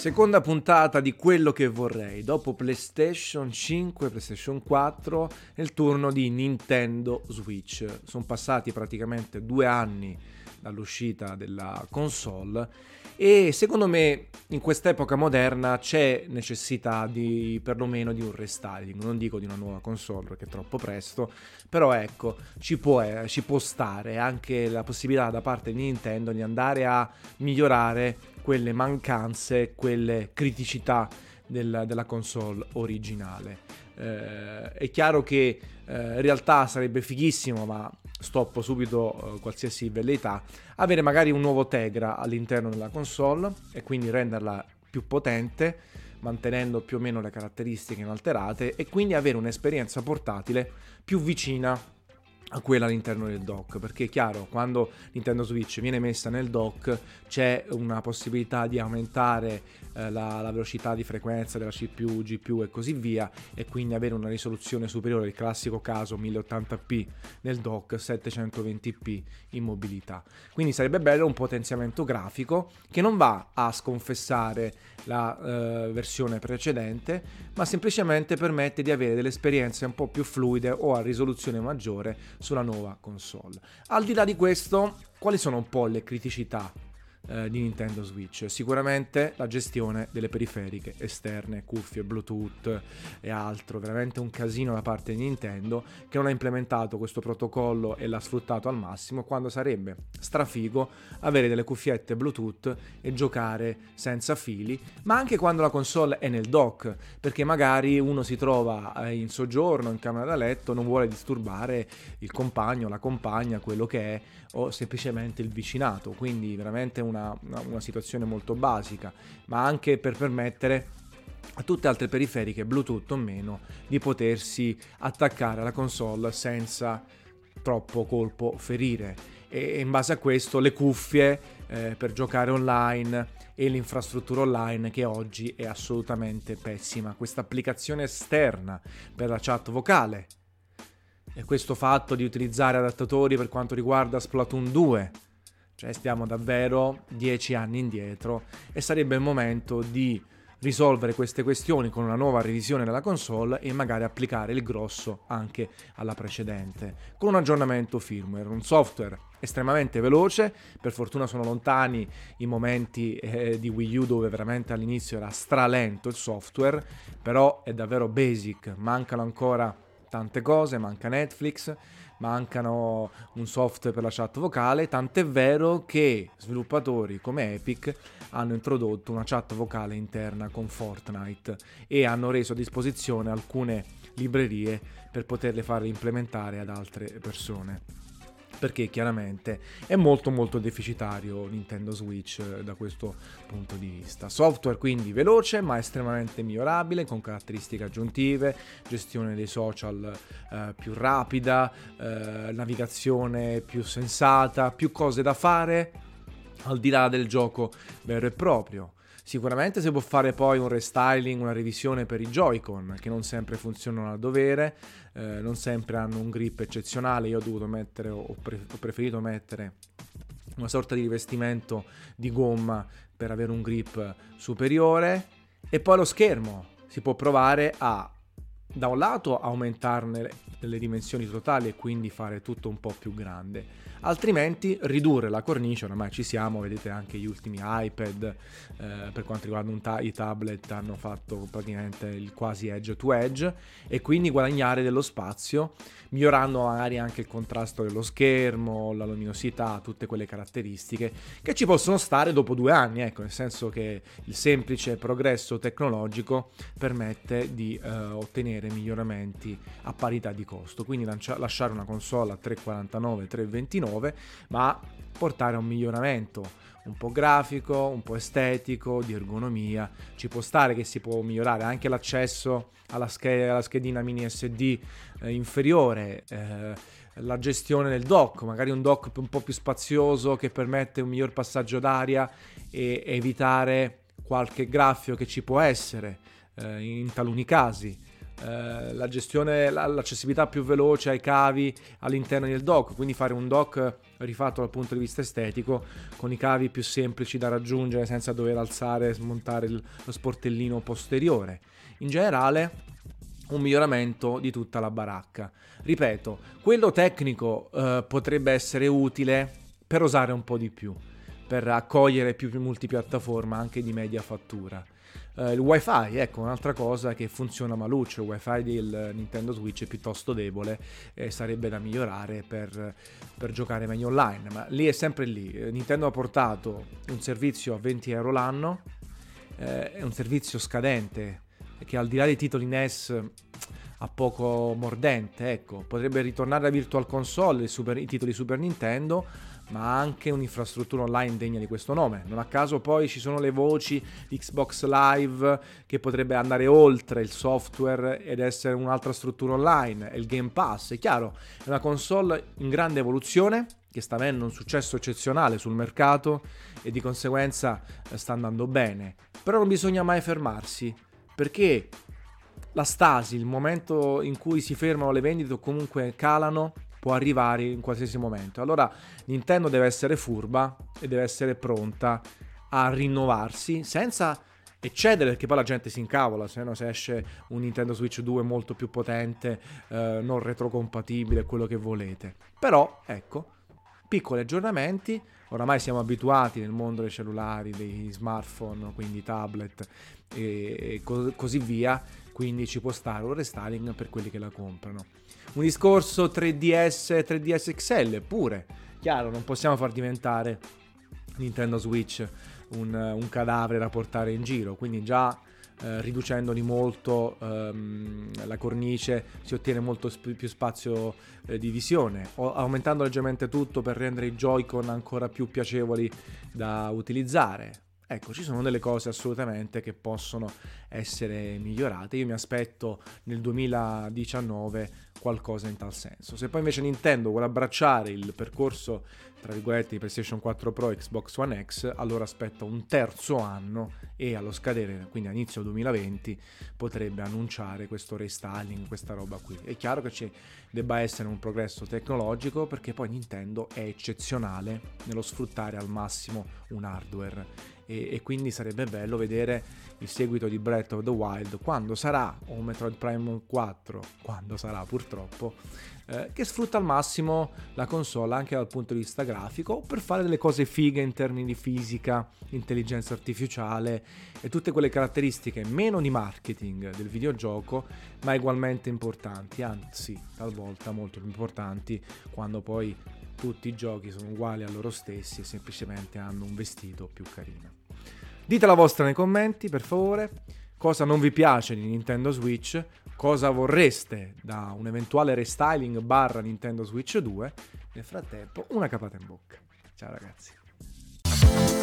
Seconda puntata di quello che vorrei. Dopo PlayStation 5 e PlayStation 4 è il turno di Nintendo Switch. Sono passati praticamente due anni dall'uscita della console e secondo me in quest'epoca moderna c'è necessità di perlomeno di un restyling, non dico di una nuova console perché è troppo presto, però ecco, ci può, eh, ci può stare anche la possibilità da parte di Nintendo di andare a migliorare quelle mancanze, quelle criticità del, della console originale. Eh, è chiaro che eh, in realtà sarebbe fighissimo, ma stoppo subito eh, qualsiasi velleità, avere magari un nuovo Tegra all'interno della console e quindi renderla più potente, mantenendo più o meno le caratteristiche inalterate e quindi avere un'esperienza portatile più vicina a quella all'interno del dock perché è chiaro quando Nintendo Switch viene messa nel dock c'è una possibilità di aumentare eh, la, la, velocità di frequenza della CPU, GPU e così via e quindi avere una risoluzione superiore il classico caso 1080p nel dock 720p in mobilità. Quindi sarebbe bello un potenziamento grafico che non va a sconfessare la eh, versione precedente ma semplicemente permette di avere delle esperienze un po' più fluide o a risoluzione maggiore sulla nuova console. Al di là di questo, quali sono un po' le criticità eh, di Nintendo Switch. Sicuramente la gestione delle periferiche esterne, cuffie, Bluetooth e altro, veramente un casino da parte di Nintendo che non ha implementato questo protocollo e l'ha sfruttato al massimo quando sarebbe strafigo avere delle cuffiette Bluetooth e giocare senza fili, ma anche quando la console è nel dock, perché magari uno si trova eh, in soggiorno in camera da letto, non vuole disturbare il compagno, la compagna, quello che è o semplicemente il vicinato, quindi veramente una, una, una situazione molto basica, ma anche per permettere a tutte altre periferiche, Bluetooth o meno, di potersi attaccare alla console senza troppo colpo ferire. E in base a questo le cuffie eh, per giocare online e l'infrastruttura online che oggi è assolutamente pessima. Questa applicazione esterna per la chat vocale e questo fatto di utilizzare adattatori per quanto riguarda Splatoon 2. Cioè stiamo davvero dieci anni indietro e sarebbe il momento di risolvere queste questioni con una nuova revisione della console e magari applicare il grosso anche alla precedente, con un aggiornamento firmware, un software estremamente veloce, per fortuna sono lontani i momenti eh, di Wii U dove veramente all'inizio era stralento il software, però è davvero basic, mancano ancora tante cose, manca Netflix, mancano un software per la chat vocale, tant'è vero che sviluppatori come Epic hanno introdotto una chat vocale interna con Fortnite e hanno reso a disposizione alcune librerie per poterle fare implementare ad altre persone perché chiaramente è molto molto deficitario Nintendo Switch eh, da questo punto di vista. Software quindi veloce ma estremamente migliorabile con caratteristiche aggiuntive, gestione dei social eh, più rapida, eh, navigazione più sensata, più cose da fare al di là del gioco vero e proprio. Sicuramente si può fare poi un restyling, una revisione per i Joy-Con che non sempre funzionano a dovere, eh, non sempre hanno un grip eccezionale. Io ho dovuto mettere, ho, pre- ho preferito mettere una sorta di rivestimento di gomma per avere un grip superiore. E poi lo schermo, si può provare a da un lato aumentarne le dimensioni totali e quindi fare tutto un po' più grande altrimenti ridurre la cornice, oramai ci siamo, vedete anche gli ultimi iPad eh, per quanto riguarda ta- i tablet hanno fatto praticamente il quasi edge to edge e quindi guadagnare dello spazio migliorando magari anche il contrasto dello schermo, la luminosità, tutte quelle caratteristiche che ci possono stare dopo due anni, ecco, nel senso che il semplice progresso tecnologico permette di eh, ottenere miglioramenti a parità di costo, quindi lancia- lasciare una console a 349, 329, ma portare a un miglioramento un po' grafico, un po' estetico, di ergonomia. Ci può stare che si può migliorare anche l'accesso alla, sch- alla schedina mini SD eh, inferiore. Eh, la gestione del dock, magari un dock un po' più spazioso che permette un miglior passaggio d'aria e evitare qualche graffio che ci può essere eh, in taluni casi. Eh, la gestione, la, l'accessibilità più veloce ai cavi all'interno del dock, quindi fare un dock rifatto dal punto di vista estetico con i cavi più semplici da raggiungere senza dover alzare e smontare lo sportellino posteriore. In generale un miglioramento di tutta la baracca. Ripeto, quello tecnico eh, potrebbe essere utile per osare un po' di più, per accogliere più multipiattaforma anche di media fattura. Uh, il wifi, ecco, un'altra cosa che funziona maluccio, il wifi del Nintendo Switch è piuttosto debole e sarebbe da migliorare per, per giocare meglio online, ma lì è sempre lì. Eh, Nintendo ha portato un servizio a 20 euro l'anno, eh, è un servizio scadente che al di là dei titoli NES a poco mordente, ecco, potrebbe ritornare la Virtual Console, super, i titoli Super Nintendo, ma anche un'infrastruttura online degna di questo nome. Non a caso poi ci sono le voci di Xbox Live che potrebbe andare oltre il software ed essere un'altra struttura online, e il Game Pass, è chiaro, è una console in grande evoluzione che sta avendo un successo eccezionale sul mercato e di conseguenza eh, sta andando bene. Però non bisogna mai fermarsi, perché la stasi, il momento in cui si fermano le vendite o comunque calano, può arrivare in qualsiasi momento. Allora Nintendo deve essere furba e deve essere pronta a rinnovarsi senza eccedere perché poi la gente si incavola se no se esce un Nintendo Switch 2 molto più potente eh, non retrocompatibile quello che volete però ecco piccoli aggiornamenti. Oramai siamo abituati nel mondo dei cellulari dei smartphone quindi tablet e, co- così via. Quindi ci può stare un restyling per quelli che la comprano. Un discorso 3DS, 3DS XL pure. Chiaro, non possiamo far diventare Nintendo Switch un, un cadavere da portare in giro, quindi già eh, riducendo di molto ehm, la cornice si ottiene molto sp- più spazio eh, di visione, o aumentando leggermente tutto per rendere i Joy-Con ancora più piacevoli da utilizzare. Ecco, ci sono delle cose assolutamente che possono essere migliorate. Io mi aspetto nel 2019 qualcosa in tal senso. Se poi invece Nintendo vuole abbracciare il percorso, tra virgolette, di PlayStation 4 Pro e Xbox One X, allora aspetto un terzo anno e allo scadere, quindi a inizio 2020, potrebbe annunciare questo restyling, questa roba qui. È chiaro che ci debba essere un progresso tecnologico perché poi Nintendo è eccezionale nello sfruttare al massimo un hardware e, e, quindi sarebbe bello vedere il seguito di Breath of the Wild quando sarà, o Metroid Prime 4, quando sarà purtroppo, eh, che sfrutta al massimo la console anche dal punto di vista grafico per fare delle cose fighe in termini di fisica, intelligenza artificiale e tutte quelle caratteristiche meno di marketing del videogioco, ma ugualmente importanti, anzi talvolta molto più importanti quando poi tutti i giochi sono uguali a loro stessi e semplicemente hanno un vestito più carino. Dite la vostra nei commenti, per favore. Cosa non vi piace di Nintendo Switch? Cosa vorreste da un eventuale restyling barra Nintendo Switch 2? Nel frattempo, una capata in bocca. Ciao ragazzi.